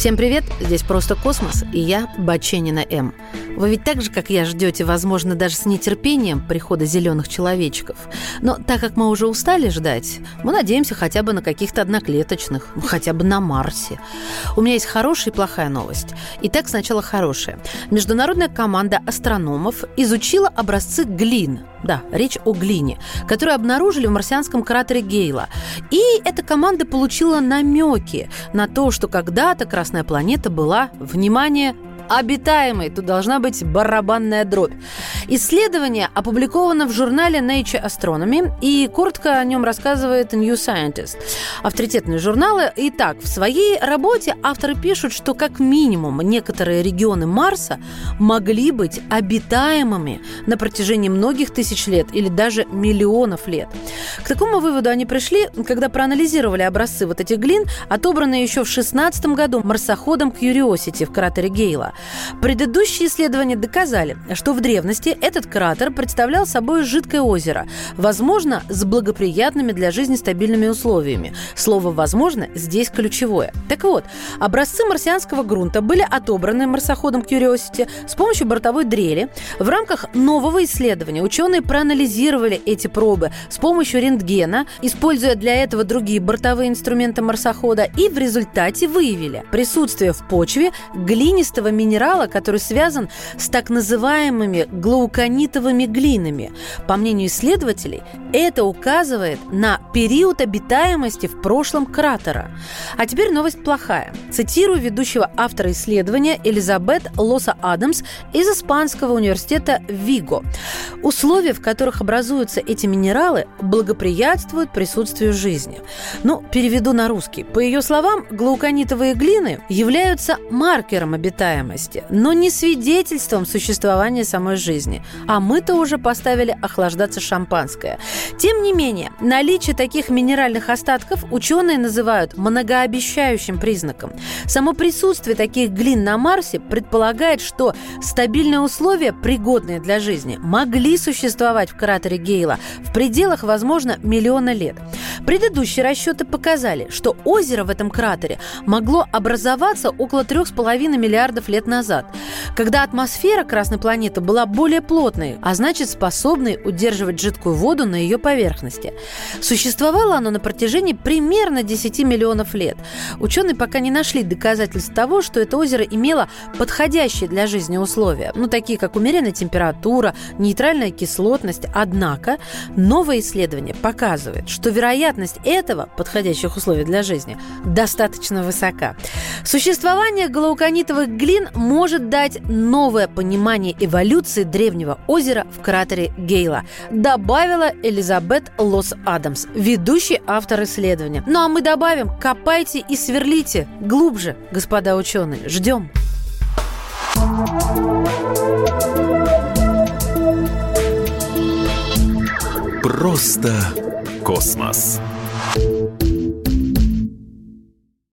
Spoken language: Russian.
Всем привет, здесь «Просто космос» и я, Баченина М. Вы ведь так же, как я, ждете, возможно, даже с нетерпением прихода зеленых человечков. Но так как мы уже устали ждать, мы надеемся хотя бы на каких-то одноклеточных, хотя бы на Марсе. У меня есть хорошая и плохая новость. Итак, сначала хорошая. Международная команда астрономов изучила образцы глин. Да, речь о глине, которую обнаружили в марсианском кратере Гейла. И эта команда получила намеки на то, что когда-то Красная планета была, внимание, обитаемой. Тут должна быть барабанная дробь. Исследование опубликовано в журнале Nature Astronomy, и коротко о нем рассказывает New Scientist. Авторитетные журналы. Итак, в своей работе авторы пишут, что как минимум некоторые регионы Марса могли быть обитаемыми на протяжении многих тысяч лет или даже миллионов лет. К такому выводу они пришли, когда проанализировали образцы вот этих глин, отобранные еще в 16 году марсоходом Curiosity в кратере Гейла. Предыдущие исследования доказали, что в древности этот кратер представлял собой жидкое озеро, возможно, с благоприятными для жизни стабильными условиями. Слово «возможно» здесь ключевое. Так вот, образцы марсианского грунта были отобраны марсоходом Curiosity с помощью бортовой дрели. В рамках нового исследования ученые проанализировали эти пробы с помощью рентгена, используя для этого другие бортовые инструменты марсохода, и в результате выявили присутствие в почве глинистого минерала, который связан с так называемыми глауконитовыми глинами. По мнению исследователей, это указывает на период обитаемости в прошлом кратера. А теперь новость плохая. Цитирую ведущего автора исследования Элизабет Лоса Адамс из Испанского университета Виго. Условия, в которых образуются эти минералы, благоприятствуют присутствию жизни. Ну, переведу на русский. По ее словам, глауконитовые глины являются маркером обитаемости, но не свидетельством существования самой жизни. А мы-то уже поставили охлаждаться шампанское. Тем не менее, наличие таких минеральных остатков ученые называют многообещающим признаком. Само присутствие таких глин на Марсе предполагает, что стабильные условия, пригодные для жизни, могли существовать в кратере Гейла в пределах, возможно, миллиона лет. Предыдущие расчеты показали, что озеро в этом кратере могло образоваться около 3,5 миллиардов лет назад, когда атмосфера Красной планеты была более плотной, а значит способной удерживать жидкую воду на ее поверхности. Существовало оно на протяжении примерно 10 миллионов лет. Ученые пока не нашли доказательств того, что это озеро имело подходящие для жизни условия, ну, такие как умеренная температура, нейтральная кислотность. Однако новое исследование показывает, что вероятность этого, подходящих условий для жизни, достаточно высока. Существование галауконитовых глин может дать новое понимание эволюции древнего озера в кратере Гейла, добавила Элизабет Лос Адамс, ведущий автор исследования. Ну а мы добавим, копайте и сверлите глубже, господа ученые. Ждем. Просто космос.